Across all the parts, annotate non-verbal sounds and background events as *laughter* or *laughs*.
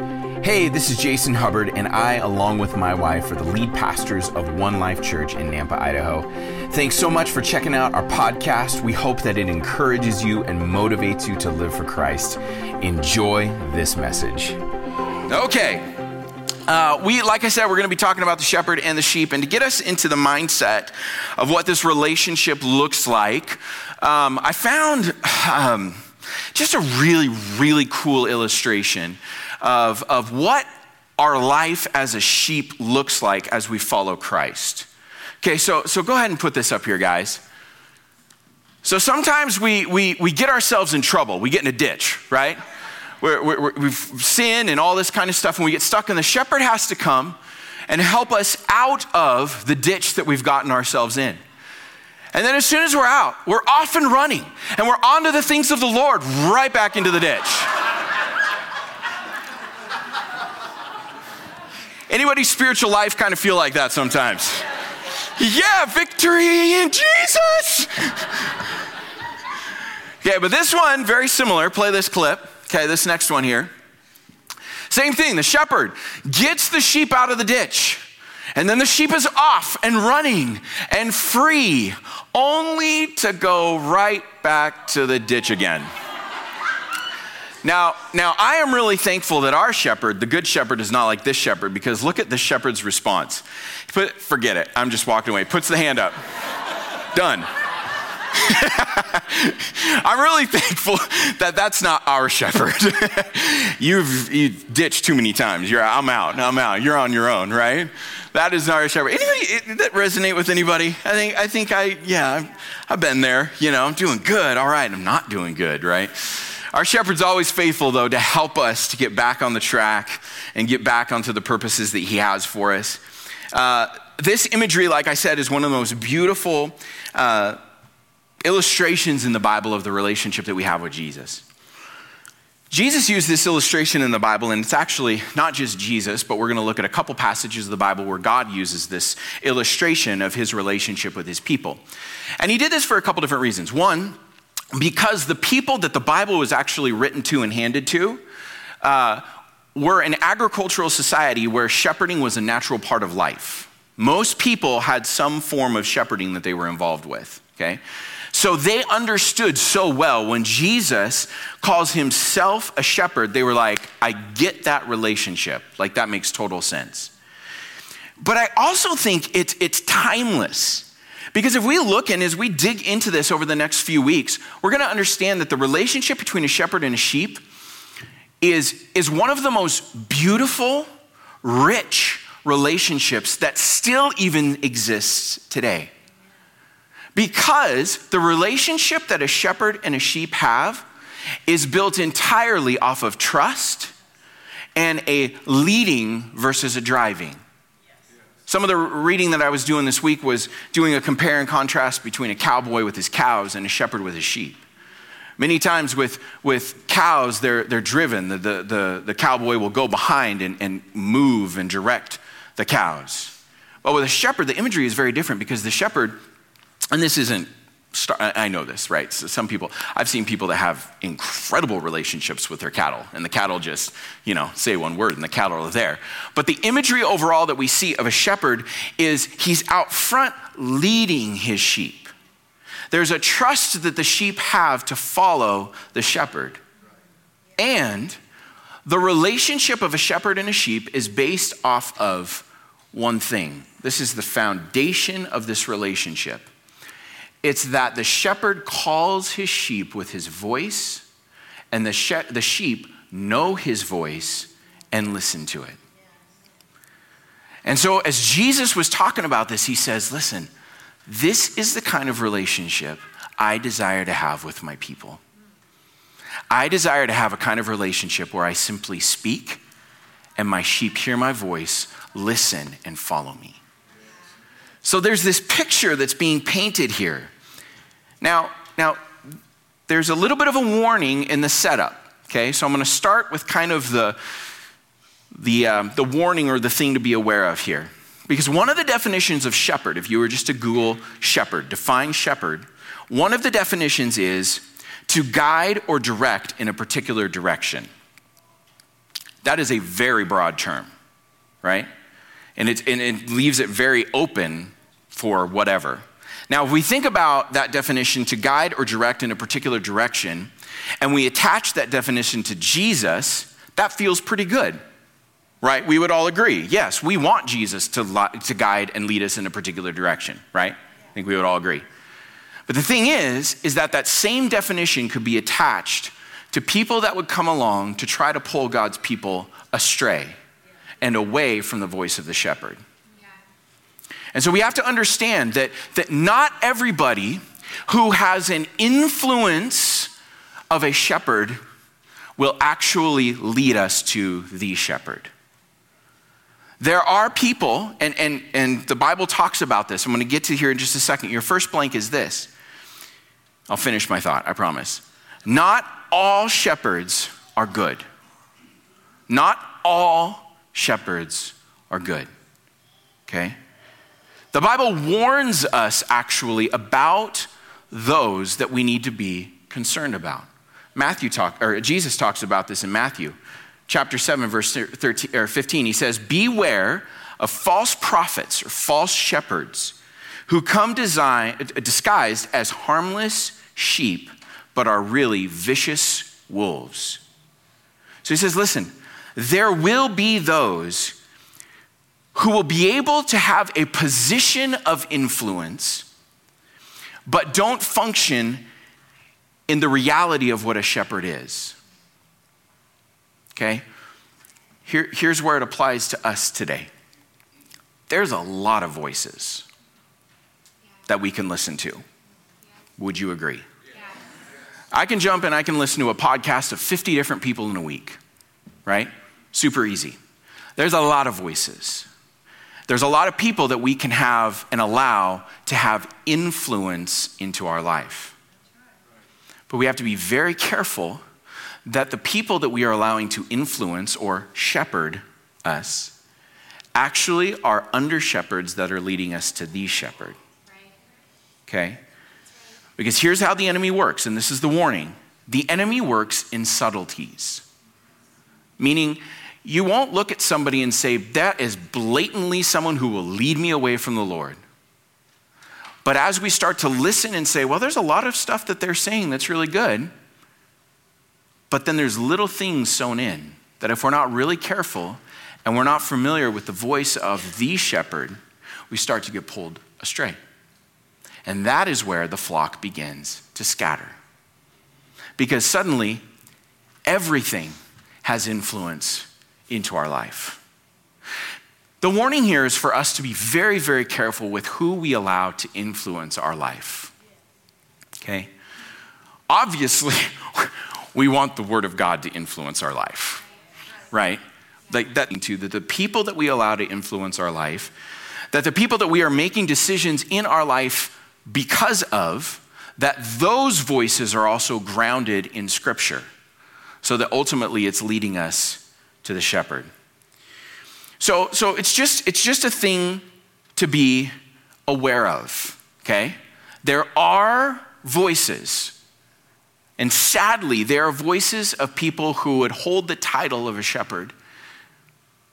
Hey, this is Jason Hubbard, and I, along with my wife, are the lead pastors of One Life Church in Nampa, Idaho. Thanks so much for checking out our podcast. We hope that it encourages you and motivates you to live for Christ. Enjoy this message. Okay. Uh, we, like I said, we're going to be talking about the shepherd and the sheep, and to get us into the mindset of what this relationship looks like, um, I found um, just a really, really cool illustration of, of what our life as a sheep looks like as we follow Christ. Okay, so, so go ahead and put this up here, guys. So sometimes we, we, we get ourselves in trouble. We get in a ditch, right? We're, we've sinned and all this kind of stuff, and we get stuck, and the shepherd has to come and help us out of the ditch that we've gotten ourselves in. And then as soon as we're out, we're off and running, and we're onto the things of the Lord, right back into the ditch. Anybody's spiritual life kind of feel like that sometimes? Yeah, victory in Jesus. okay, but this one, very similar. Play this clip. Okay, this next one here. Same thing. The shepherd gets the sheep out of the ditch. And then the sheep is off and running and free, only to go right back to the ditch again. Now, now I am really thankful that our shepherd, the good shepherd, is not like this shepherd because look at the shepherd's response. Put, forget it. I'm just walking away. Puts the hand up. *laughs* Done. *laughs* I'm really thankful that that's not our shepherd. *laughs* you've, you've ditched too many times. You're, I'm out. I'm out. You're on your own, right? That is not our shepherd. Anybody did that resonate with anybody? I think, I think I, yeah, I've been there. You know, I'm doing good. All right. I'm not doing good, right? Our shepherd's always faithful, though, to help us to get back on the track and get back onto the purposes that he has for us. Uh, this imagery, like I said, is one of the most beautiful uh, illustrations in the Bible of the relationship that we have with Jesus. Jesus used this illustration in the Bible, and it's actually not just Jesus, but we're going to look at a couple passages of the Bible where God uses this illustration of his relationship with his people. And he did this for a couple different reasons. One, because the people that the Bible was actually written to and handed to uh, were an agricultural society where shepherding was a natural part of life. Most people had some form of shepherding that they were involved with, okay? So they understood so well when Jesus calls himself a shepherd, they were like, I get that relationship. Like, that makes total sense. But I also think it's, it's timeless. Because if we look and as we dig into this over the next few weeks, we're going to understand that the relationship between a shepherd and a sheep is, is one of the most beautiful, rich relationships that still even exists today. Because the relationship that a shepherd and a sheep have is built entirely off of trust and a leading versus a driving. Some of the reading that I was doing this week was doing a compare and contrast between a cowboy with his cows and a shepherd with his sheep. Many times with, with cows, they're, they're driven. The, the, the, the cowboy will go behind and, and move and direct the cows. But with a shepherd, the imagery is very different because the shepherd, and this isn't I know this, right? So some people, I've seen people that have incredible relationships with their cattle, and the cattle just, you know, say one word and the cattle are there. But the imagery overall that we see of a shepherd is he's out front leading his sheep. There's a trust that the sheep have to follow the shepherd. And the relationship of a shepherd and a sheep is based off of one thing. This is the foundation of this relationship it's that the shepherd calls his sheep with his voice, and the, she- the sheep know his voice and listen to it. And so, as Jesus was talking about this, he says, Listen, this is the kind of relationship I desire to have with my people. I desire to have a kind of relationship where I simply speak and my sheep hear my voice, listen, and follow me. So there's this picture that's being painted here. Now, now there's a little bit of a warning in the setup. Okay, so I'm going to start with kind of the the um, the warning or the thing to be aware of here, because one of the definitions of shepherd, if you were just to Google shepherd, define shepherd, one of the definitions is to guide or direct in a particular direction. That is a very broad term, right? And it, and it leaves it very open for whatever. Now, if we think about that definition to guide or direct in a particular direction, and we attach that definition to Jesus, that feels pretty good, right? We would all agree. Yes, we want Jesus to, to guide and lead us in a particular direction, right? I think we would all agree. But the thing is, is that that same definition could be attached to people that would come along to try to pull God's people astray and away from the voice of the shepherd. And so we have to understand that, that not everybody who has an influence of a shepherd will actually lead us to the shepherd. There are people, and, and, and the Bible talks about this. I'm going to get to here in just a second. Your first blank is this. I'll finish my thought, I promise. Not all shepherds are good. Not all shepherds are good. Okay? The Bible warns us actually about those that we need to be concerned about. Matthew talk, or Jesus talks about this in Matthew chapter 7 verse 13 or 15. He says, "Beware of false prophets or false shepherds who come design, disguised as harmless sheep but are really vicious wolves." So he says, "Listen, there will be those who will be able to have a position of influence, but don't function in the reality of what a shepherd is. Okay? Here, here's where it applies to us today there's a lot of voices that we can listen to. Would you agree? I can jump and I can listen to a podcast of 50 different people in a week, right? Super easy. There's a lot of voices. There's a lot of people that we can have and allow to have influence into our life. But we have to be very careful that the people that we are allowing to influence or shepherd us actually are under shepherds that are leading us to the shepherd. Okay? Because here's how the enemy works, and this is the warning the enemy works in subtleties, meaning, you won't look at somebody and say, that is blatantly someone who will lead me away from the Lord. But as we start to listen and say, well, there's a lot of stuff that they're saying that's really good, but then there's little things sewn in that if we're not really careful and we're not familiar with the voice of the shepherd, we start to get pulled astray. And that is where the flock begins to scatter. Because suddenly, everything has influence into our life. The warning here is for us to be very, very careful with who we allow to influence our life. Okay? Obviously, *laughs* we want the Word of God to influence our life, right? Like that, to that the people that we allow to influence our life, that the people that we are making decisions in our life because of, that those voices are also grounded in Scripture, so that ultimately it's leading us to the shepherd. So, so it's, just, it's just a thing to be aware of, okay? There are voices, and sadly, there are voices of people who would hold the title of a shepherd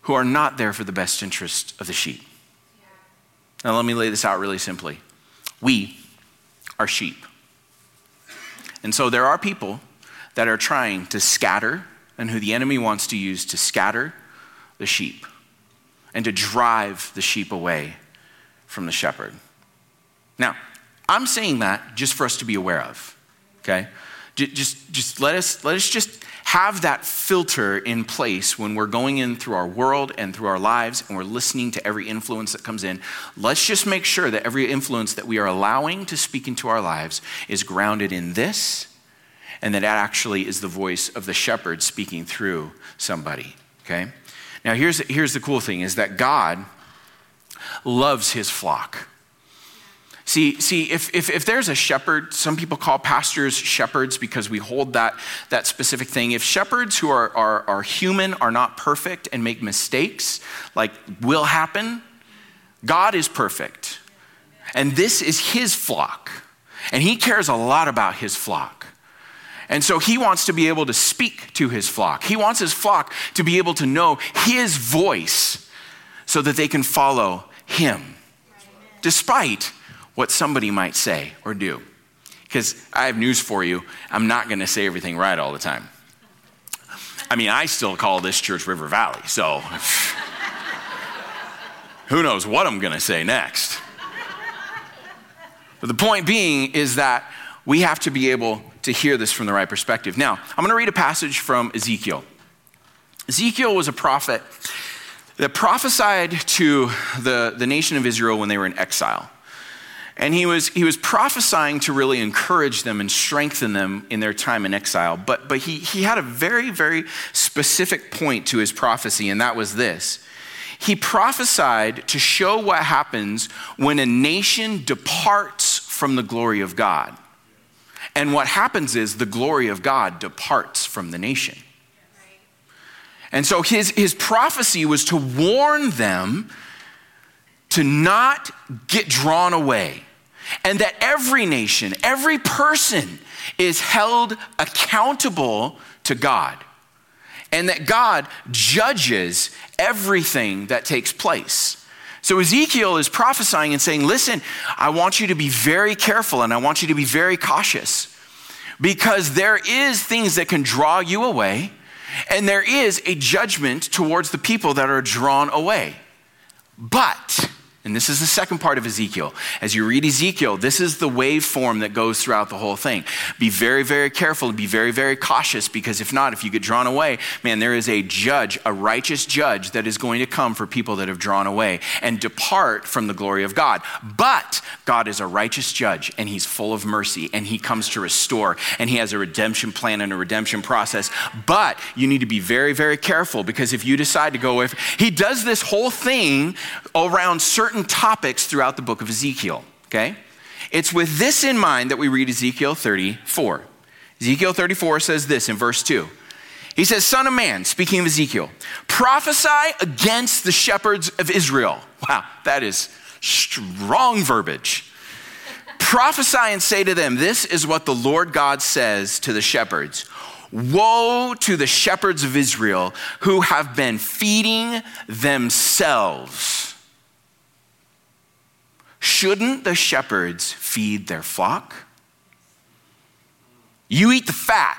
who are not there for the best interest of the sheep. Now, let me lay this out really simply. We are sheep. And so there are people that are trying to scatter and who the enemy wants to use to scatter the sheep and to drive the sheep away from the shepherd. Now, I'm saying that just for us to be aware of, okay? Just, just let, us, let us just have that filter in place when we're going in through our world and through our lives and we're listening to every influence that comes in. Let's just make sure that every influence that we are allowing to speak into our lives is grounded in this and that actually is the voice of the shepherd speaking through somebody, okay? Now, here's, here's the cool thing is that God loves his flock. See, see if, if, if, there's a shepherd, some people call pastors shepherds because we hold that, that specific thing. If shepherds who are, are, are human are not perfect and make mistakes, like will happen, God is perfect. And this is his flock. And he cares a lot about his flock. And so he wants to be able to speak to his flock. He wants his flock to be able to know his voice so that they can follow him, despite what somebody might say or do. Because I have news for you I'm not going to say everything right all the time. I mean, I still call this church River Valley, so *laughs* who knows what I'm going to say next. But the point being is that we have to be able to hear this from the right perspective. Now, I'm going to read a passage from Ezekiel. Ezekiel was a prophet that prophesied to the, the nation of Israel when they were in exile. And he was, he was prophesying to really encourage them and strengthen them in their time in exile. But, but he, he had a very, very specific point to his prophecy, and that was this. He prophesied to show what happens when a nation departs from the glory of God. And what happens is the glory of God departs from the nation. And so his, his prophecy was to warn them to not get drawn away and that every nation, every person is held accountable to God, and that God judges everything that takes place. So Ezekiel is prophesying and saying, Listen, I want you to be very careful and I want you to be very cautious because there is things that can draw you away and there is a judgment towards the people that are drawn away. But and this is the second part of Ezekiel. As you read Ezekiel, this is the waveform that goes throughout the whole thing. Be very, very careful and be very, very cautious because if not, if you get drawn away, man, there is a judge, a righteous judge that is going to come for people that have drawn away and depart from the glory of God. But God is a righteous judge and he's full of mercy and he comes to restore and he has a redemption plan and a redemption process. But you need to be very, very careful because if you decide to go away, he does this whole thing around certain certain topics throughout the book of Ezekiel, okay? It's with this in mind that we read Ezekiel 34. Ezekiel 34 says this in verse 2. He says, Son of man, speaking of Ezekiel, prophesy against the shepherds of Israel. Wow, that is strong verbiage. prophesy and say to them, This is what the Lord God says to the shepherds. Woe to the shepherds of Israel who have been feeding themselves Shouldn't the shepherds feed their flock? You eat the fat,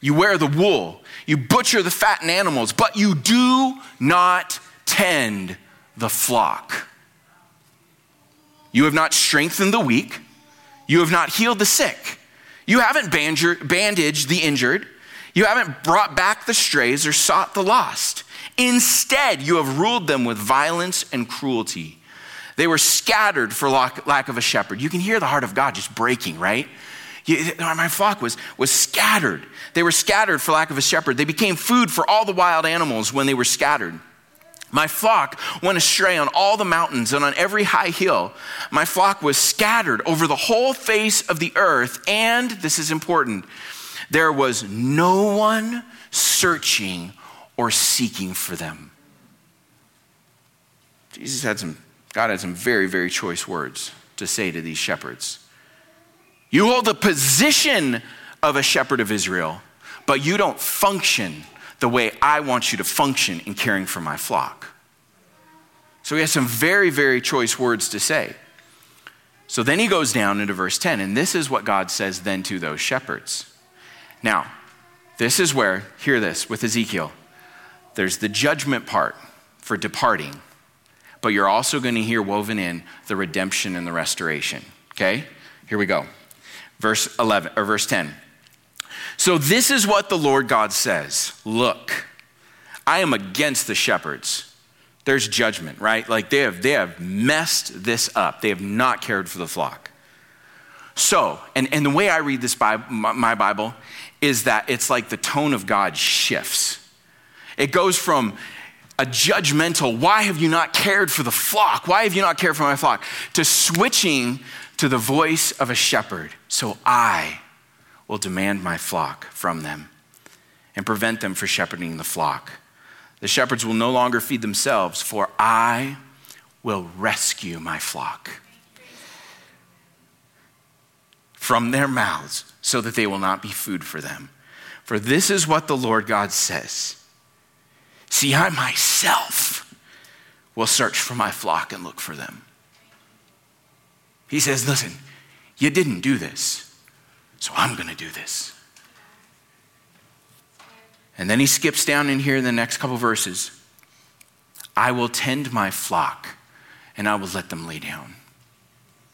you wear the wool, you butcher the fattened animals, but you do not tend the flock. You have not strengthened the weak, you have not healed the sick, you haven't bandaged the injured, you haven't brought back the strays or sought the lost. Instead, you have ruled them with violence and cruelty. They were scattered for lack of a shepherd. You can hear the heart of God just breaking, right? My flock was, was scattered. They were scattered for lack of a shepherd. They became food for all the wild animals when they were scattered. My flock went astray on all the mountains and on every high hill. My flock was scattered over the whole face of the earth, and this is important there was no one searching or seeking for them. Jesus had some God had some very, very choice words to say to these shepherds. You hold the position of a shepherd of Israel, but you don't function the way I want you to function in caring for my flock. So he has some very, very choice words to say. So then he goes down into verse 10, and this is what God says then to those shepherds. Now, this is where, hear this with Ezekiel, there's the judgment part for departing but you're also going to hear woven in the redemption and the restoration. Okay? Here we go. Verse 11 or verse 10. So this is what the Lord God says. Look, I am against the shepherds. There's judgment, right? Like they have they have messed this up. They have not cared for the flock. So, and, and the way I read this Bible, my Bible is that it's like the tone of God shifts. It goes from a judgmental, why have you not cared for the flock? Why have you not cared for my flock? To switching to the voice of a shepherd. So I will demand my flock from them and prevent them from shepherding the flock. The shepherds will no longer feed themselves, for I will rescue my flock. from their mouths so that they will not be food for them. For this is what the Lord God says See, I myself will search for my flock and look for them. He says, Listen, you didn't do this, so I'm going to do this. And then he skips down in here in the next couple verses. I will tend my flock and I will let them lay down.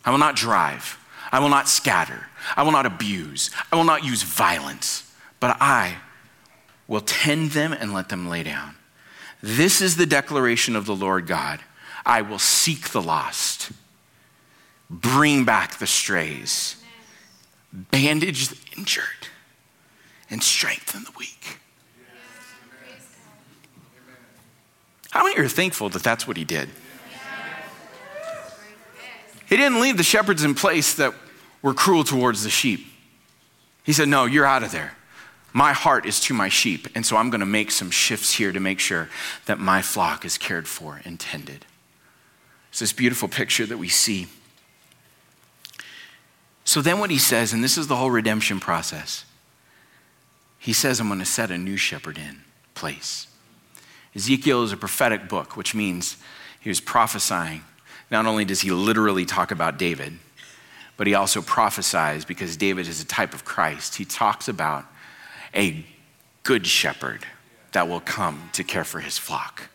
I will not drive. I will not scatter. I will not abuse. I will not use violence, but I will tend them and let them lay down. This is the declaration of the Lord God I will seek the lost, bring back the strays, bandage the injured, and strengthen the weak. How many are thankful that that's what he did? He didn't leave the shepherds in place that were cruel towards the sheep. He said, No, you're out of there. My heart is to my sheep, and so I'm going to make some shifts here to make sure that my flock is cared for and tended. It's this beautiful picture that we see. So then, what he says, and this is the whole redemption process, he says, I'm going to set a new shepherd in place. Ezekiel is a prophetic book, which means he was prophesying. Not only does he literally talk about David, but he also prophesies because David is a type of Christ. He talks about a good shepherd that will come to care for his flock.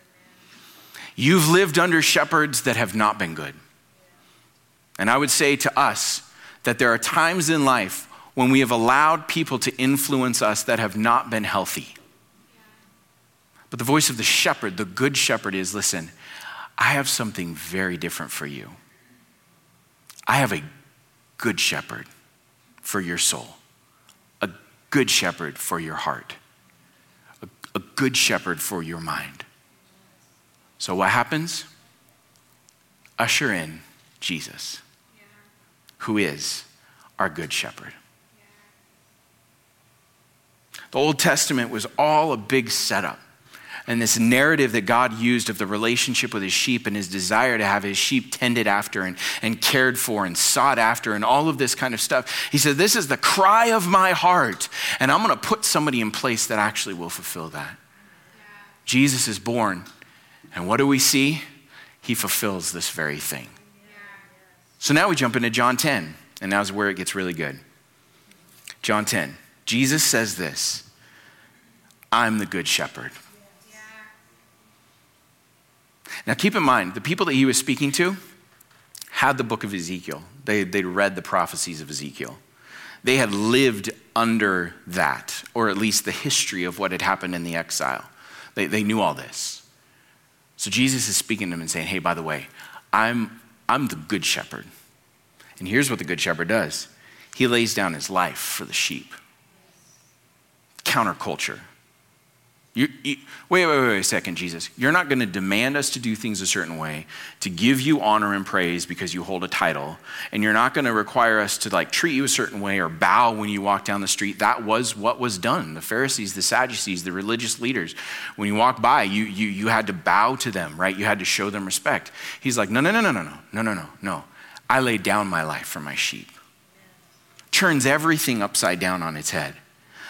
You've lived under shepherds that have not been good. And I would say to us that there are times in life when we have allowed people to influence us that have not been healthy. But the voice of the shepherd, the good shepherd, is listen, I have something very different for you. I have a good shepherd for your soul, good shepherd for your heart, a, a good shepherd for your mind. So, what happens? Usher in Jesus, who is our good shepherd. The Old Testament was all a big setup and this narrative that God used of the relationship with his sheep and his desire to have his sheep tended after and, and cared for and sought after and all of this kind of stuff. He said, This is the cry of my heart, and I'm going to put somebody in place that actually will fulfill that. Yeah. Jesus is born, and what do we see? He fulfills this very thing. Yeah. So now we jump into John 10, and now's where it gets really good. John 10. Jesus says this I'm the good shepherd. Now, keep in mind, the people that he was speaking to had the book of Ezekiel, they, they read the prophecies of Ezekiel. They had lived under that, or at least the history of what had happened in the exile. They, they knew all this. So Jesus is speaking to them and saying, Hey, by the way, I'm, I'm the good shepherd. And here's what the good shepherd does he lays down his life for the sheep. Counterculture. You, you, wait, wait, wait a second, Jesus. You're not going to demand us to do things a certain way, to give you honor and praise because you hold a title, and you're not going to require us to like treat you a certain way or bow when you walk down the street. That was what was done. The Pharisees, the Sadducees, the religious leaders, when you walk by, you, you, you had to bow to them, right? You had to show them respect. He's like, no, no, no, no, no, no, no, no, no, no. I laid down my life for my sheep. Turns everything upside down on its head.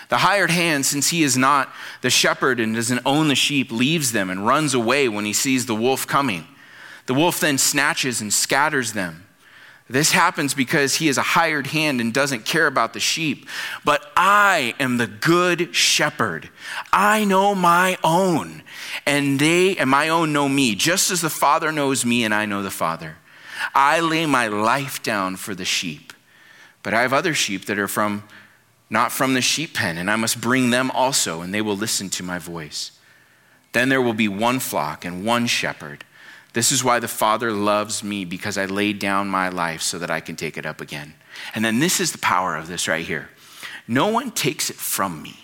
The hired hand, since he is not the shepherd and doesn't own the sheep, leaves them and runs away when he sees the wolf coming. The wolf then snatches and scatters them. This happens because he is a hired hand and doesn't care about the sheep. But I am the good shepherd. I know my own, and they and my own know me, just as the Father knows me and I know the Father. I lay my life down for the sheep. But I have other sheep that are from not from the sheep pen, and I must bring them also, and they will listen to my voice. Then there will be one flock and one shepherd. This is why the Father loves me, because I laid down my life so that I can take it up again. And then this is the power of this right here. No one takes it from me,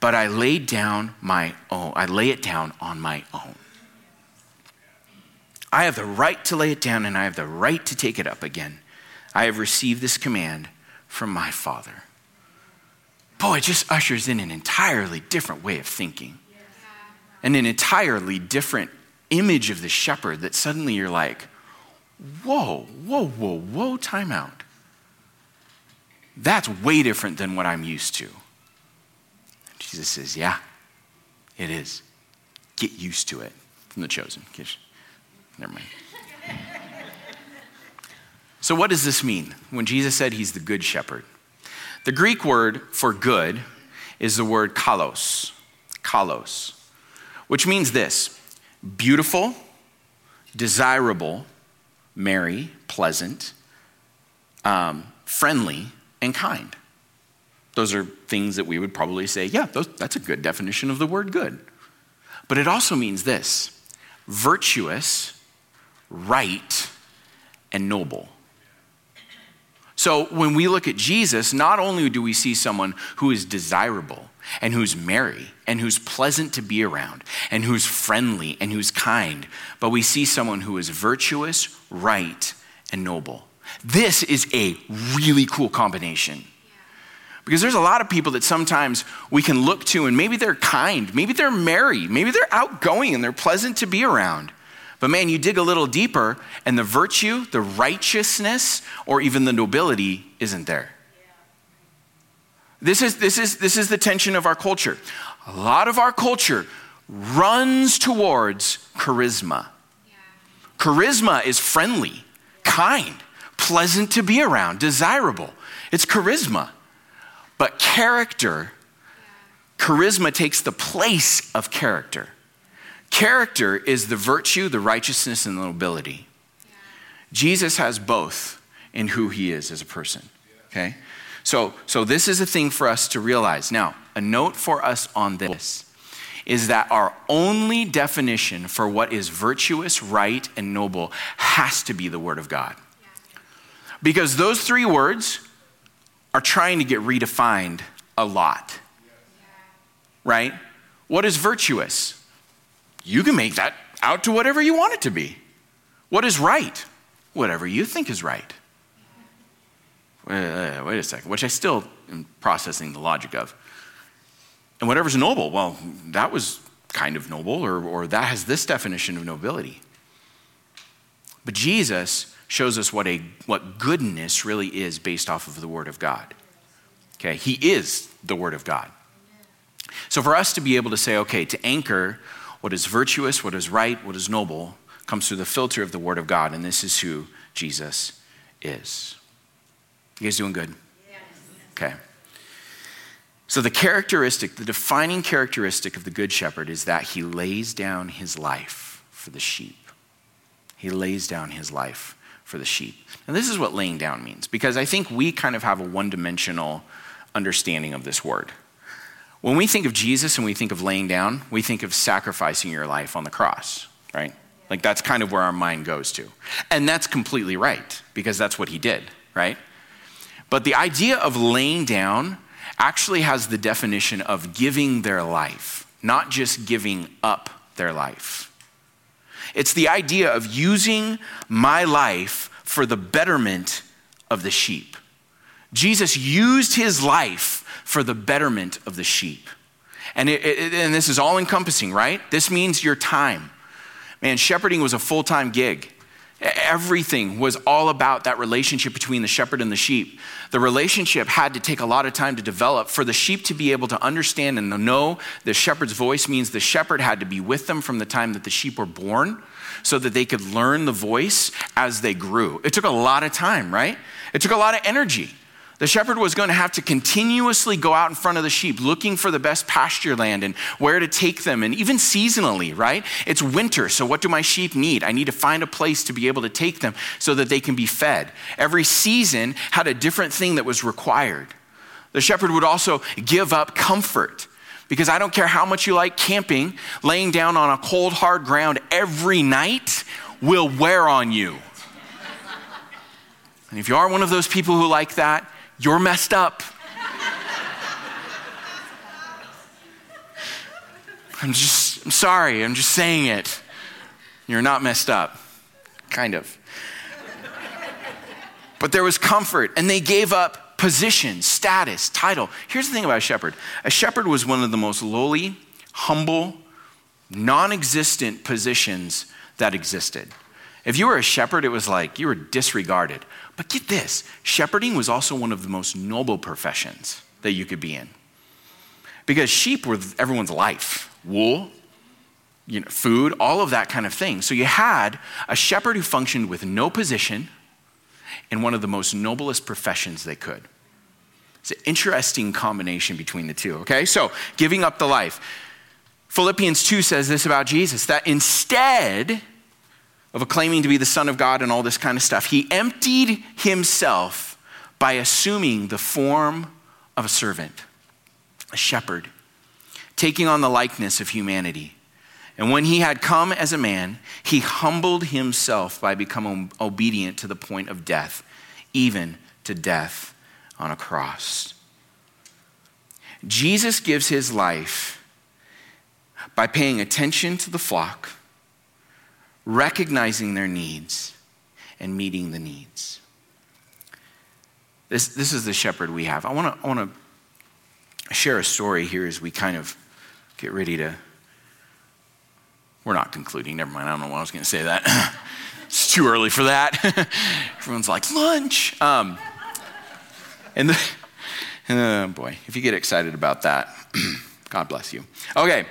but I lay down my own. I lay it down on my own. I have the right to lay it down and I have the right to take it up again. I have received this command from my Father boy, it just ushers in an entirely different way of thinking and an entirely different image of the shepherd that suddenly you're like, whoa, whoa, whoa, whoa, time out. that's way different than what I'm used to. Jesus says, Yeah, it is. Get used to it from the chosen. Never mind. So, what does this mean when Jesus said he's the good shepherd? The Greek word for good is the word kalos, kalos, which means this beautiful, desirable, merry, pleasant, um, friendly, and kind. Those are things that we would probably say, yeah, those, that's a good definition of the word good. But it also means this virtuous, right, and noble. So when we look at Jesus, not only do we see someone who is desirable and who's merry and who's pleasant to be around and who's friendly and who's kind, but we see someone who is virtuous, right, and noble. This is a really cool combination. Because there's a lot of people that sometimes we can look to and maybe they're kind, maybe they're merry, maybe they're outgoing and they're pleasant to be around. But man, you dig a little deeper, and the virtue, the righteousness, or even the nobility isn't there. This is, this, is, this is the tension of our culture. A lot of our culture runs towards charisma. Yeah. Charisma is friendly, kind, pleasant to be around, desirable. It's charisma. But character, yeah. charisma takes the place of character. Character is the virtue, the righteousness, and the nobility. Jesus has both in who he is as a person. Okay? So, so this is a thing for us to realize. Now, a note for us on this is that our only definition for what is virtuous, right, and noble has to be the Word of God. Because those three words are trying to get redefined a lot. Right? What is virtuous? You can make that out to whatever you want it to be. What is right? Whatever you think is right. Wait, a second, which I still am processing the logic of. And whatever's noble, well, that was kind of noble, or, or that has this definition of nobility. But Jesus shows us what, a, what goodness really is based off of the Word of God. Okay, He is the Word of God. So for us to be able to say, okay, to anchor what is virtuous, what is right, what is noble comes through the filter of the Word of God, and this is who Jesus is. You guys doing good? Yes. Okay. So, the characteristic, the defining characteristic of the Good Shepherd is that he lays down his life for the sheep. He lays down his life for the sheep. And this is what laying down means, because I think we kind of have a one dimensional understanding of this word. When we think of Jesus and we think of laying down, we think of sacrificing your life on the cross, right? Like that's kind of where our mind goes to. And that's completely right because that's what he did, right? But the idea of laying down actually has the definition of giving their life, not just giving up their life. It's the idea of using my life for the betterment of the sheep. Jesus used his life for the betterment of the sheep. And, it, it, and this is all encompassing, right? This means your time. Man, shepherding was a full time gig. Everything was all about that relationship between the shepherd and the sheep. The relationship had to take a lot of time to develop. For the sheep to be able to understand and know the shepherd's voice means the shepherd had to be with them from the time that the sheep were born so that they could learn the voice as they grew. It took a lot of time, right? It took a lot of energy. The shepherd was going to have to continuously go out in front of the sheep looking for the best pasture land and where to take them, and even seasonally, right? It's winter, so what do my sheep need? I need to find a place to be able to take them so that they can be fed. Every season had a different thing that was required. The shepherd would also give up comfort because I don't care how much you like camping, laying down on a cold, hard ground every night will wear on you. And if you are one of those people who like that, you're messed up. I'm just, I'm sorry, I'm just saying it. You're not messed up. Kind of. But there was comfort, and they gave up position, status, title. Here's the thing about a shepherd a shepherd was one of the most lowly, humble, non existent positions that existed. If you were a shepherd, it was like you were disregarded. But get this shepherding was also one of the most noble professions that you could be in. Because sheep were everyone's life wool, you know, food, all of that kind of thing. So you had a shepherd who functioned with no position in one of the most noblest professions they could. It's an interesting combination between the two, okay? So, giving up the life. Philippians 2 says this about Jesus that instead of claiming to be the Son of God and all this kind of stuff, he emptied himself by assuming the form of a servant, a shepherd, taking on the likeness of humanity. And when he had come as a man, he humbled himself by becoming obedient to the point of death, even to death on a cross. Jesus gives his life by paying attention to the flock, recognizing their needs, and meeting the needs. This, this is the shepherd we have. I want to I wanna share a story here as we kind of get ready to. We're not concluding. Never mind. I don't know why I was going to say that. *laughs* it's too early for that. *laughs* Everyone's like, lunch. Um, and, the, *laughs* oh boy, if you get excited about that, *clears throat* God bless you. Okay.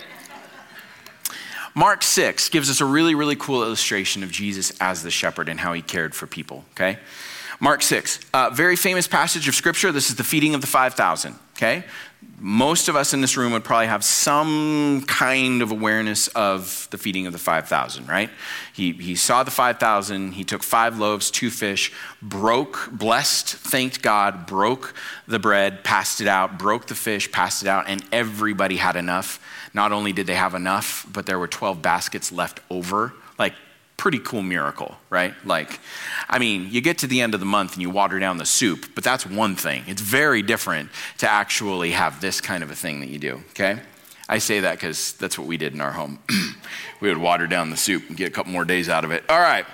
Mark 6 gives us a really, really cool illustration of Jesus as the shepherd and how he cared for people, okay? Mark 6, uh, very famous passage of scripture. This is the feeding of the 5,000, okay? Most of us in this room would probably have some kind of awareness of the feeding of the 5,000, right? He, he saw the 5,000, he took five loaves, two fish, broke, blessed, thanked God, broke the bread, passed it out, broke the fish, passed it out, and everybody had enough. Not only did they have enough, but there were 12 baskets left over. Like, pretty cool miracle, right? Like, I mean, you get to the end of the month and you water down the soup, but that's one thing. It's very different to actually have this kind of a thing that you do, okay? I say that because that's what we did in our home. *clears throat* we would water down the soup and get a couple more days out of it. All right.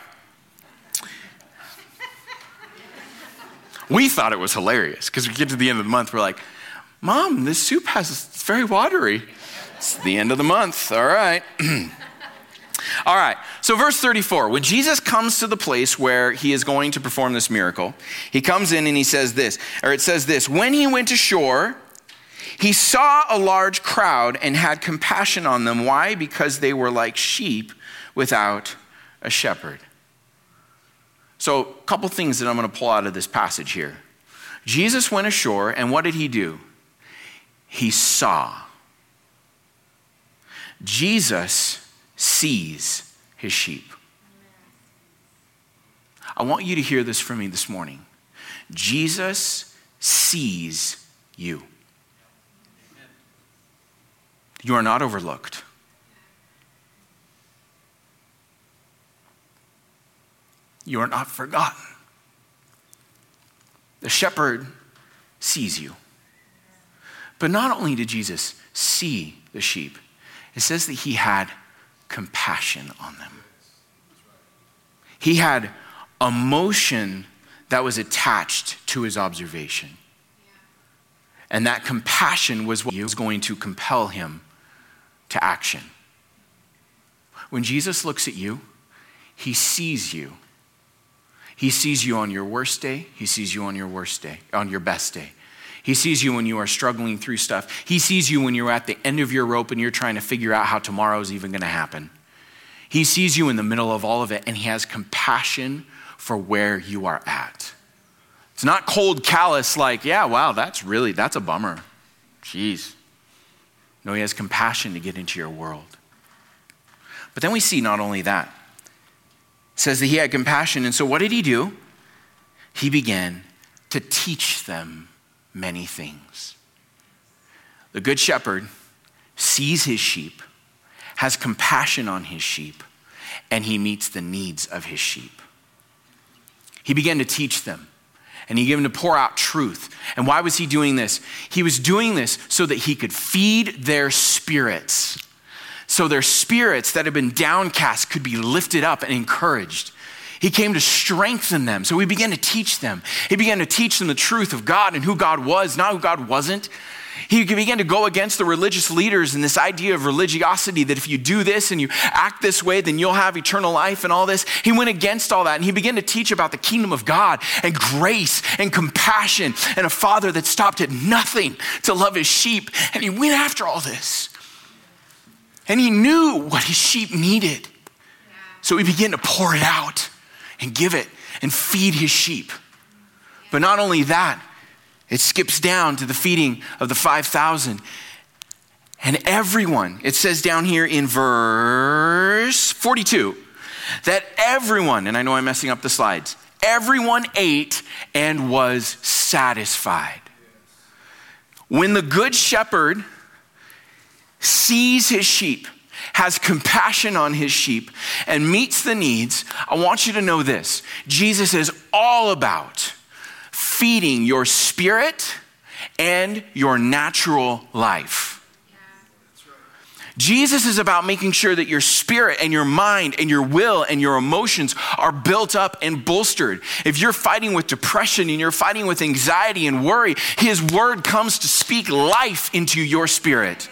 We thought it was hilarious because we get to the end of the month, we're like, Mom, this soup has, it's very watery. It's the end of the month. All right. *clears throat* All right, so verse 34 when Jesus comes to the place where he is going to perform this miracle, he comes in and he says this, or it says this When he went ashore, he saw a large crowd and had compassion on them. Why? Because they were like sheep without a shepherd. So, a couple things that I'm going to pull out of this passage here. Jesus went ashore, and what did he do? He saw. Jesus sees his sheep. I want you to hear this from me this morning. Jesus sees you. You are not overlooked. You are not forgotten. The shepherd sees you. But not only did Jesus see the sheep, it says that he had compassion on them. He had emotion that was attached to his observation. And that compassion was what was going to compel him to action. When Jesus looks at you, he sees you. He sees you on your worst day, he sees you on your worst day, on your best day. He sees you when you are struggling through stuff. He sees you when you're at the end of your rope and you're trying to figure out how tomorrow is even going to happen. He sees you in the middle of all of it and he has compassion for where you are at. It's not cold, callous, like, yeah, wow, that's really, that's a bummer. Jeez. No, he has compassion to get into your world. But then we see not only that, it says that he had compassion. And so what did he do? He began to teach them many things. The Good Shepherd sees his sheep, has compassion on his sheep, and he meets the needs of his sheep. He began to teach them and he began to pour out truth. And why was he doing this? He was doing this so that he could feed their spirits. So their spirits that had been downcast could be lifted up and encouraged. He came to strengthen them. So he began to teach them. He began to teach them the truth of God and who God was, not who God wasn't. He began to go against the religious leaders and this idea of religiosity that if you do this and you act this way, then you'll have eternal life and all this. He went against all that and he began to teach about the kingdom of God and grace and compassion and a father that stopped at nothing to love his sheep. And he went after all this. And he knew what his sheep needed. So he began to pour it out and give it and feed his sheep. But not only that, it skips down to the feeding of the 5,000. And everyone, it says down here in verse 42, that everyone, and I know I'm messing up the slides, everyone ate and was satisfied. When the good shepherd sees his sheep, has compassion on his sheep, and meets the needs, I want you to know this Jesus is all about feeding your spirit and your natural life. Jesus is about making sure that your spirit and your mind and your will and your emotions are built up and bolstered. If you're fighting with depression and you're fighting with anxiety and worry, His word comes to speak life into your spirit.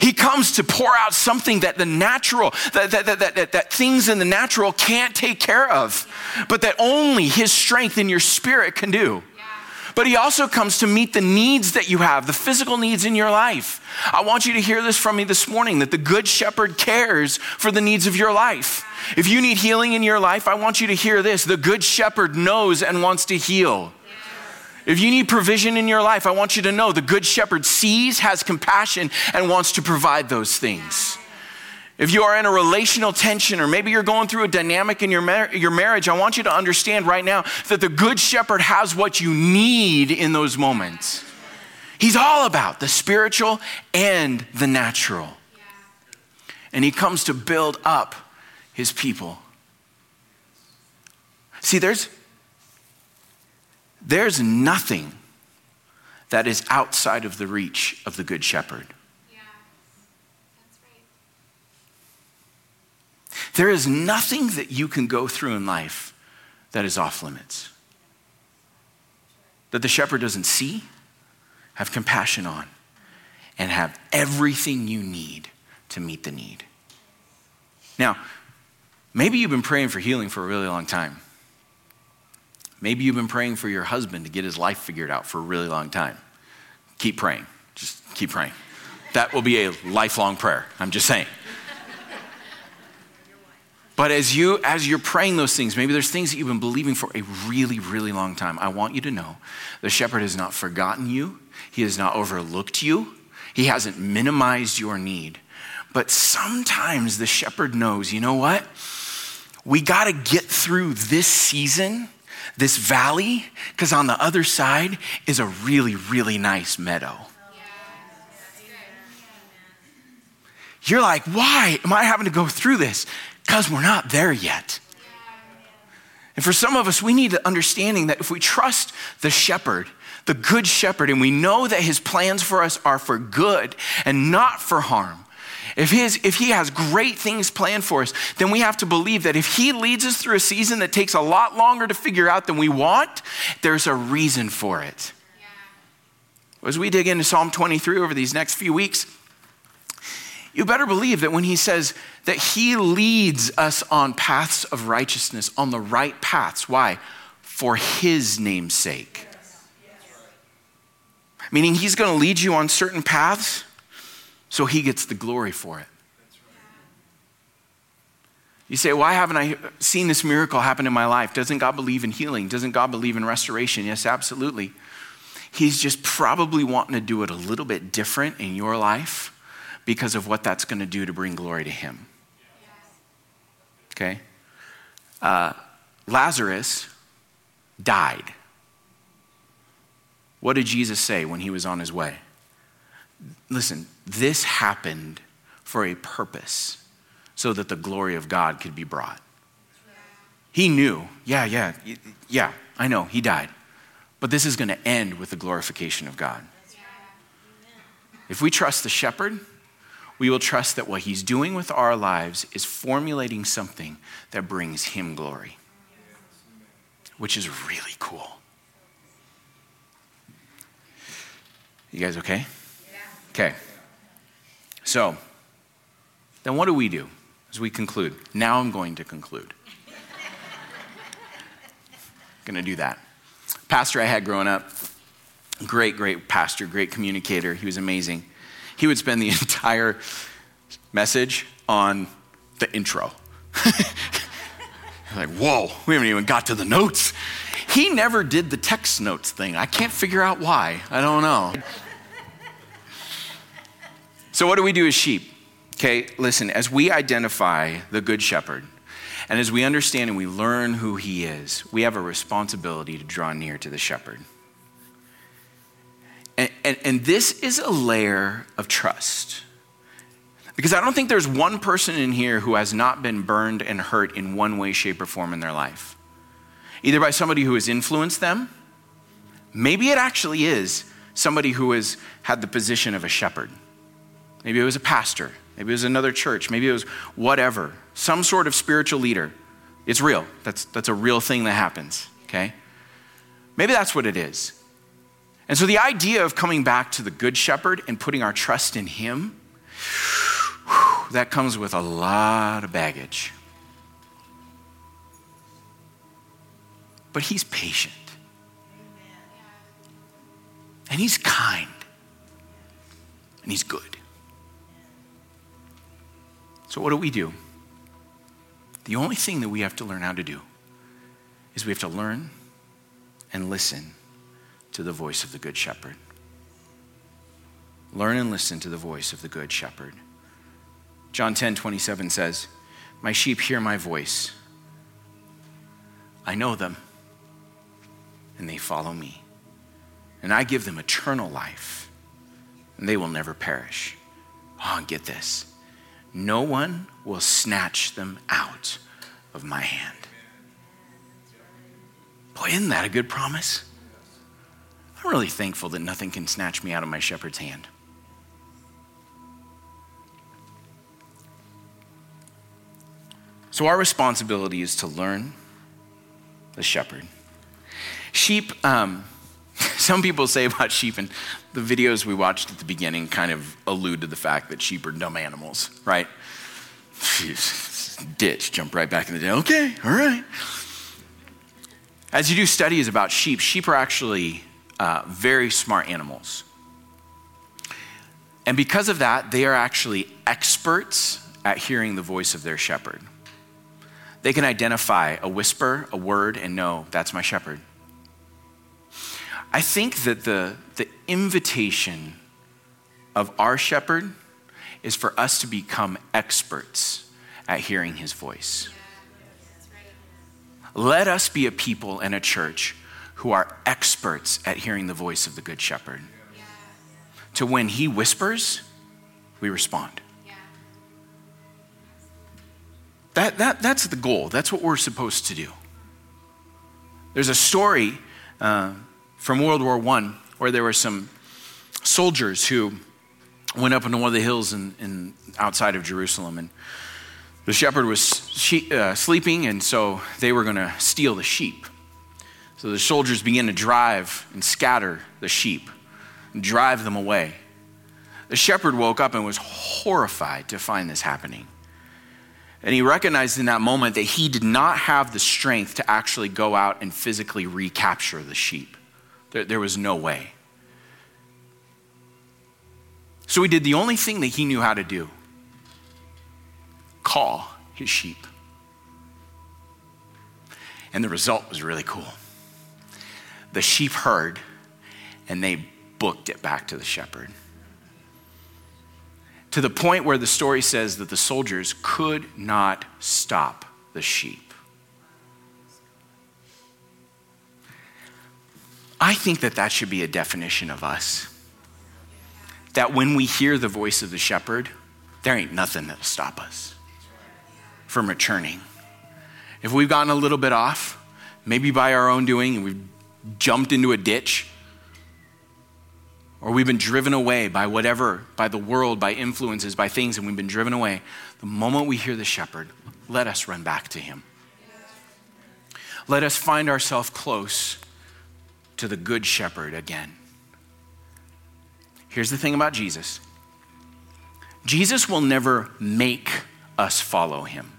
He comes to pour out something that the natural, that, that, that, that, that things in the natural can't take care of, but that only His strength in your spirit can do. But He also comes to meet the needs that you have, the physical needs in your life. I want you to hear this from me this morning that the Good Shepherd cares for the needs of your life. If you need healing in your life, I want you to hear this the Good Shepherd knows and wants to heal. If you need provision in your life, I want you to know the Good Shepherd sees, has compassion, and wants to provide those things. If you are in a relational tension, or maybe you're going through a dynamic in your, mar- your marriage, I want you to understand right now that the Good Shepherd has what you need in those moments. He's all about the spiritual and the natural. And he comes to build up his people. See, there's, there's nothing that is outside of the reach of the Good Shepherd. Yeah, right. There is nothing that you can go through in life that is off limits, that the shepherd doesn't see, have compassion on, and have everything you need to meet the need. Now, maybe you've been praying for healing for a really long time. Maybe you've been praying for your husband to get his life figured out for a really long time. Keep praying. Just keep praying. That will be a lifelong prayer. I'm just saying. But as you as you're praying those things, maybe there's things that you've been believing for a really really long time. I want you to know the shepherd has not forgotten you. He has not overlooked you. He hasn't minimized your need. But sometimes the shepherd knows, you know what? We got to get through this season this valley because on the other side is a really, really nice meadow. You're like, why am I having to go through this? Because we're not there yet. And for some of us, we need the understanding that if we trust the shepherd, the good shepherd, and we know that his plans for us are for good and not for harm, if, his, if he has great things planned for us, then we have to believe that if he leads us through a season that takes a lot longer to figure out than we want, there's a reason for it. Yeah. As we dig into Psalm 23 over these next few weeks, you better believe that when he says that he leads us on paths of righteousness, on the right paths, why? For his name's sake. Meaning he's going to lead you on certain paths so he gets the glory for it. You say, Why haven't I seen this miracle happen in my life? Doesn't God believe in healing? Doesn't God believe in restoration? Yes, absolutely. He's just probably wanting to do it a little bit different in your life because of what that's going to do to bring glory to Him. Okay? Uh, Lazarus died. What did Jesus say when he was on his way? Listen, this happened for a purpose so that the glory of God could be brought. He knew, yeah, yeah, yeah, I know, he died. But this is going to end with the glorification of God. If we trust the shepherd, we will trust that what he's doing with our lives is formulating something that brings him glory, which is really cool. You guys okay? Okay. So, then what do we do as we conclude? Now I'm going to conclude. *laughs* going to do that. Pastor I had growing up, great, great pastor, great communicator. He was amazing. He would spend the *laughs* entire message on the intro. *laughs* like, whoa, we haven't even got to the notes. He never did the text notes thing. I can't figure out why. I don't know. So, what do we do as sheep? Okay, listen, as we identify the Good Shepherd, and as we understand and we learn who he is, we have a responsibility to draw near to the shepherd. And, and, and, this is a layer of trust. Because I don't think there's one person in here who has not been burned and hurt in one way, shape, or form in their life. Either by somebody who has influenced them, maybe it actually is somebody who has had the position of a shepherd. Maybe it was a pastor. Maybe it was another church. Maybe it was whatever. Some sort of spiritual leader. It's real. That's, that's a real thing that happens, okay? Maybe that's what it is. And so the idea of coming back to the Good Shepherd and putting our trust in Him, whew, that comes with a lot of baggage. But He's patient. And He's kind. And He's good. So, what do we do? The only thing that we have to learn how to do is we have to learn and listen to the voice of the Good Shepherd. Learn and listen to the voice of the Good Shepherd. John 10 27 says, My sheep hear my voice. I know them, and they follow me. And I give them eternal life, and they will never perish. Oh, get this no one will snatch them out of my hand. Boy, isn't that a good promise? I'm really thankful that nothing can snatch me out of my shepherd's hand. So, our responsibility is to learn the shepherd. Sheep, um, some people say about sheep, and the videos we watched at the beginning kind of allude to the fact that sheep are dumb animals, right? *laughs* Ditch, jump right back in the day. Okay, all right. As you do studies about sheep, sheep are actually uh, very smart animals. And because of that, they are actually experts at hearing the voice of their shepherd. They can identify a whisper, a word, and know that's my shepherd. I think that the, the invitation of our shepherd is for us to become experts at hearing his voice. Let us be a people and a church who are experts at hearing the voice of the Good Shepherd. To when he whispers, we respond. That, that, that's the goal. That's what we're supposed to do. There's a story. Uh, from World War I, where there were some soldiers who went up into one of the hills in, in outside of Jerusalem, and the shepherd was she, uh, sleeping, and so they were going to steal the sheep. So the soldiers began to drive and scatter the sheep, and drive them away. The shepherd woke up and was horrified to find this happening. And he recognized in that moment that he did not have the strength to actually go out and physically recapture the sheep. There, there was no way. So he did the only thing that he knew how to do call his sheep. And the result was really cool. The sheep heard and they booked it back to the shepherd. To the point where the story says that the soldiers could not stop the sheep. I think that that should be a definition of us. That when we hear the voice of the shepherd, there ain't nothing that'll stop us from returning. If we've gotten a little bit off, maybe by our own doing, and we've jumped into a ditch, or we've been driven away by whatever, by the world, by influences, by things, and we've been driven away, the moment we hear the shepherd, let us run back to him. Let us find ourselves close to the Good Shepherd again. Here's the thing about Jesus Jesus will never make us follow him.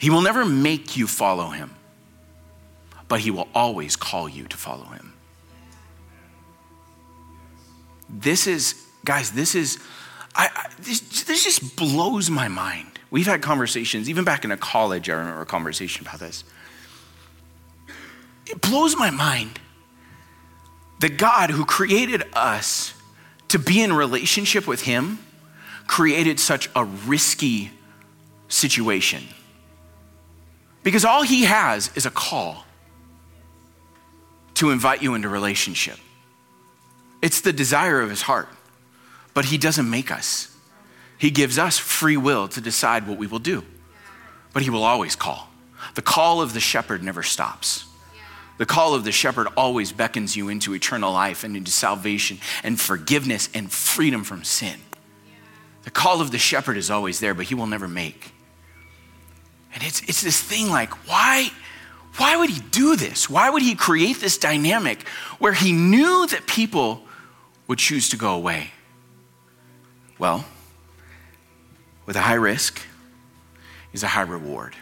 He will never make you follow him, but he will always call you to follow him. This is, guys, this is, I, I this, this just blows my mind. We've had conversations, even back in a college, I remember a conversation about this. It blows my mind the God who created us to be in relationship with Him created such a risky situation. Because all He has is a call to invite you into relationship. It's the desire of His heart, but He doesn't make us. He gives us free will to decide what we will do, but He will always call. The call of the shepherd never stops. The call of the shepherd always beckons you into eternal life and into salvation and forgiveness and freedom from sin. The call of the shepherd is always there, but he will never make. And it's, it's this thing like, why, why would he do this? Why would he create this dynamic where he knew that people would choose to go away? Well, with a high risk is a high reward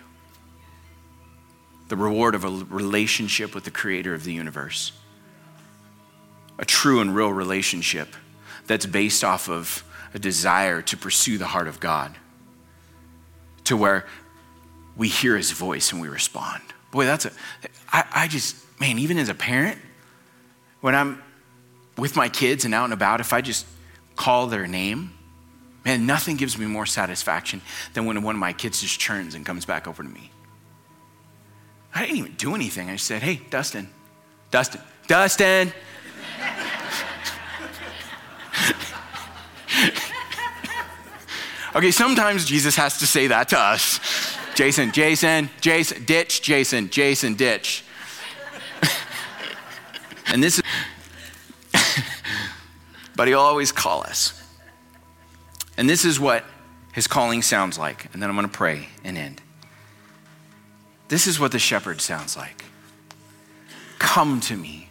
the reward of a relationship with the creator of the universe. A true and real relationship that's based off of a desire to pursue the heart of God, to where we hear his voice and we respond. Boy, that's a, I, I just, man, even as a parent, when I'm with my kids and out and about, if I just call their name, man, nothing gives me more satisfaction than when one of my kids just turns and comes back over to me. I didn't even do anything. I said, hey, Dustin, Dustin, Dustin. okay, sometimes Jesus has to say that to us. Jason, Jason, Jason, ditch, Jason, Jason, ditch. and this is, but he'll always call us. And this is what his calling sounds like. And then I'm going to pray and end. This is what the shepherd sounds like Come to me,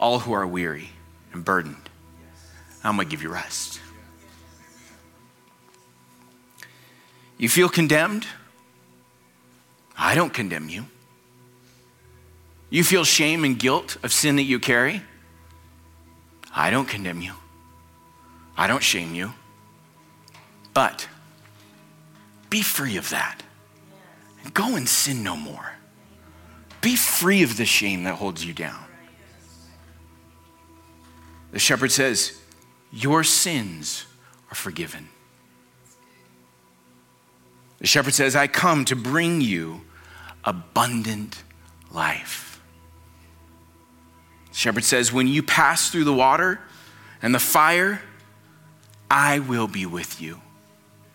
all who are weary and burdened. I'm going to give you rest. You feel condemned? I don't condemn you. You feel shame and guilt of sin that you carry? I don't condemn you. I don't shame you. But be free of that. Go and sin no more. Be free of the shame that holds you down. The shepherd says, Your sins are forgiven. The shepherd says, I come to bring you abundant life. The shepherd says, When you pass through the water and the fire, I will be with you.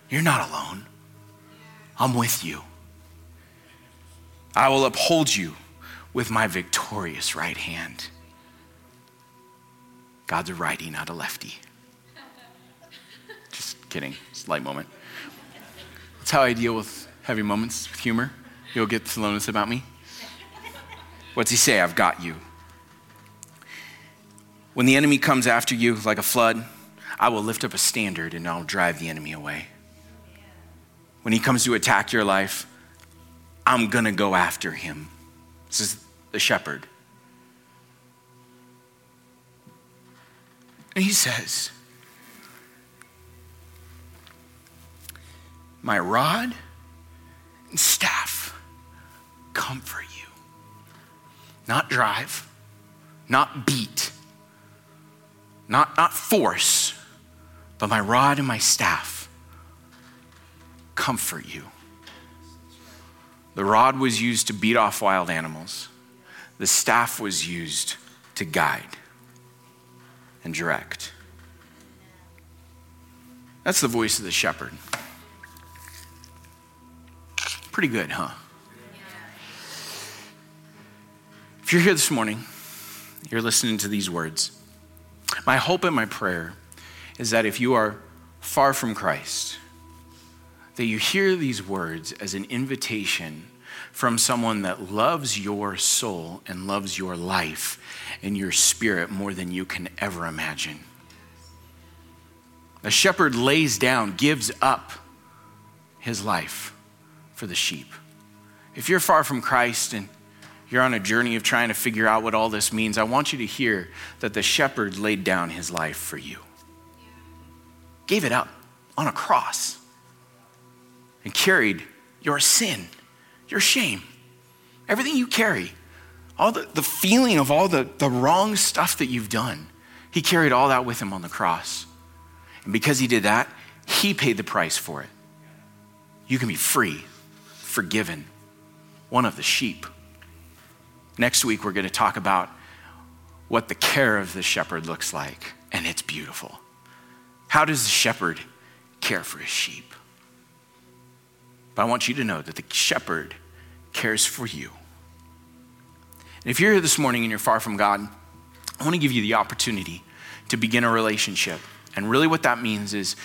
You're not alone, I'm with you. I will uphold you with my victorious right hand. God's a righty, not a lefty. *laughs* Just kidding. It's a light moment. That's how I deal with heavy moments with humor. You'll get the slowness about me. What's he say? I've got you. When the enemy comes after you like a flood, I will lift up a standard and I'll drive the enemy away. When he comes to attack your life, I'm going to go after him. This is the shepherd. And he says, My rod and staff comfort you. Not drive, not beat, not, not force, but my rod and my staff comfort you. The rod was used to beat off wild animals, the staff was used to guide and direct. That's the voice of the shepherd. Pretty good, huh? If you're here this morning, you're listening to these words. My hope and my prayer is that if you are far from Christ, that you hear these words as an invitation from someone that loves your soul and loves your life and your spirit more than you can ever imagine. A shepherd lays down, gives up his life for the sheep. If you're far from Christ and you're on a journey of trying to figure out what all this means, I want you to hear that the shepherd laid down his life for you, gave it up on a cross, and carried your sin, your shame, everything you carry, all the, the feeling of all the, the wrong stuff that you've done. He carried all that with him on the cross. And because he did that, he paid the price for it. You can be free, forgiven, one of the sheep. Next week, we're going to talk about what the care of the shepherd looks like, and it's beautiful. How does the shepherd care for his sheep? But I want you to know that the shepherd cares for you. And if you're here this morning and you're far from God, I want to give you the opportunity to begin a relationship. And really, what that means is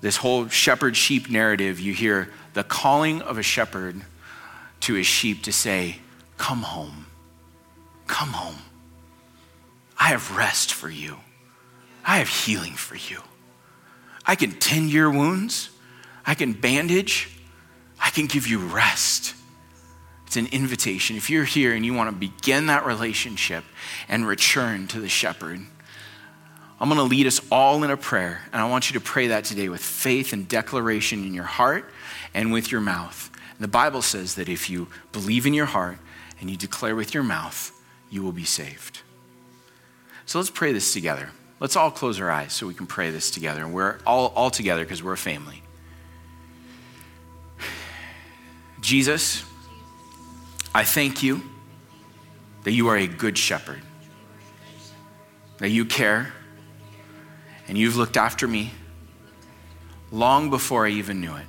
this whole shepherd sheep narrative. You hear the calling of a shepherd to his sheep to say, Come home. Come home. I have rest for you. I have healing for you. I can tend your wounds. I can bandage. I can give you rest. It's an invitation. If you're here and you want to begin that relationship and return to the shepherd, I'm going to lead us all in a prayer. And I want you to pray that today with faith and declaration in your heart and with your mouth. And the Bible says that if you believe in your heart and you declare with your mouth, you will be saved. So let's pray this together. Let's all close our eyes so we can pray this together. And we're all, all together because we're a family. Jesus, I thank you that you are a good shepherd, that you care, and you've looked after me long before I even knew it.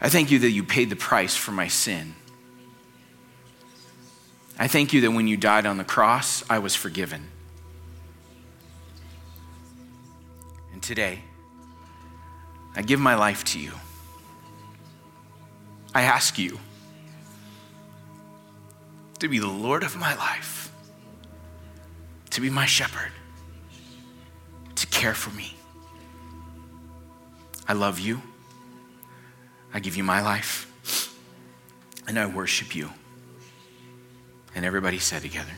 I thank you that you paid the price for my sin. I thank you that when you died on the cross, I was forgiven. And today, I give my life to you. I ask you to be the Lord of my life, to be my shepherd, to care for me. I love you. I give you my life, and I worship you. And everybody said together,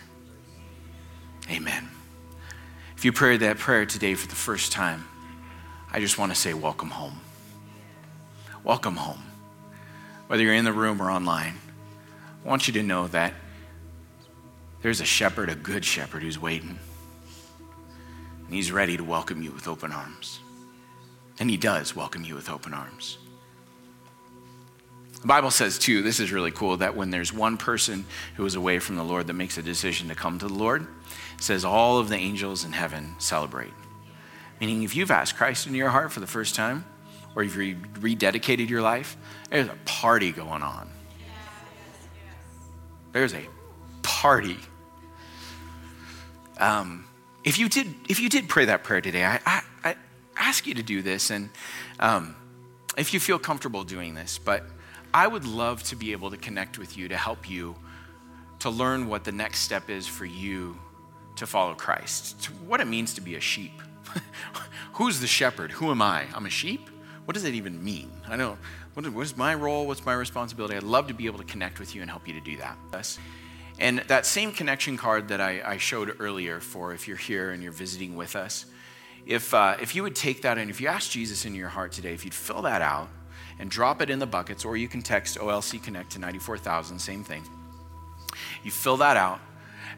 Amen. If you prayed that prayer today for the first time, I just want to say, Welcome home. Welcome home. Whether you're in the room or online, I want you to know that there's a shepherd, a good shepherd, who's waiting. And he's ready to welcome you with open arms. And he does welcome you with open arms. The Bible says, too, this is really cool, that when there's one person who is away from the Lord that makes a decision to come to the Lord, says all of the angels in heaven celebrate. Meaning, if you've asked Christ into your heart for the first time, or if you rededicated your life, there's a party going on. There's a party. Um, if you did, if you did pray that prayer today, I, I, I ask you to do this, and um, if you feel comfortable doing this, but I would love to be able to connect with you to help you to learn what the next step is for you to follow Christ, to what it means to be a sheep. *laughs* Who's the shepherd? Who am I? I'm a sheep? What does that even mean? I know. What is my role? What's my responsibility? I'd love to be able to connect with you and help you to do that. And that same connection card that I, I showed earlier for if you're here and you're visiting with us, if, uh, if you would take that and if you ask Jesus in your heart today, if you'd fill that out, and drop it in the buckets, or you can text OLC Connect to 94,000, same thing. You fill that out,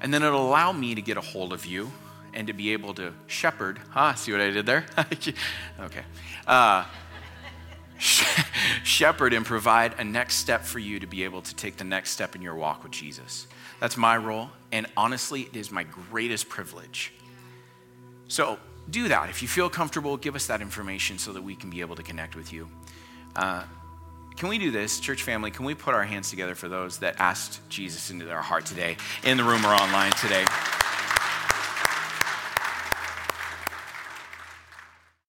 and then it'll allow me to get a hold of you and to be able to shepherd. Huh? See what I did there? *laughs* okay. Uh, *laughs* shepherd and provide a next step for you to be able to take the next step in your walk with Jesus. That's my role, and honestly, it is my greatest privilege. So do that. If you feel comfortable, give us that information so that we can be able to connect with you. Uh, can we do this, church family? Can we put our hands together for those that asked Jesus into their heart today, in the room or online today?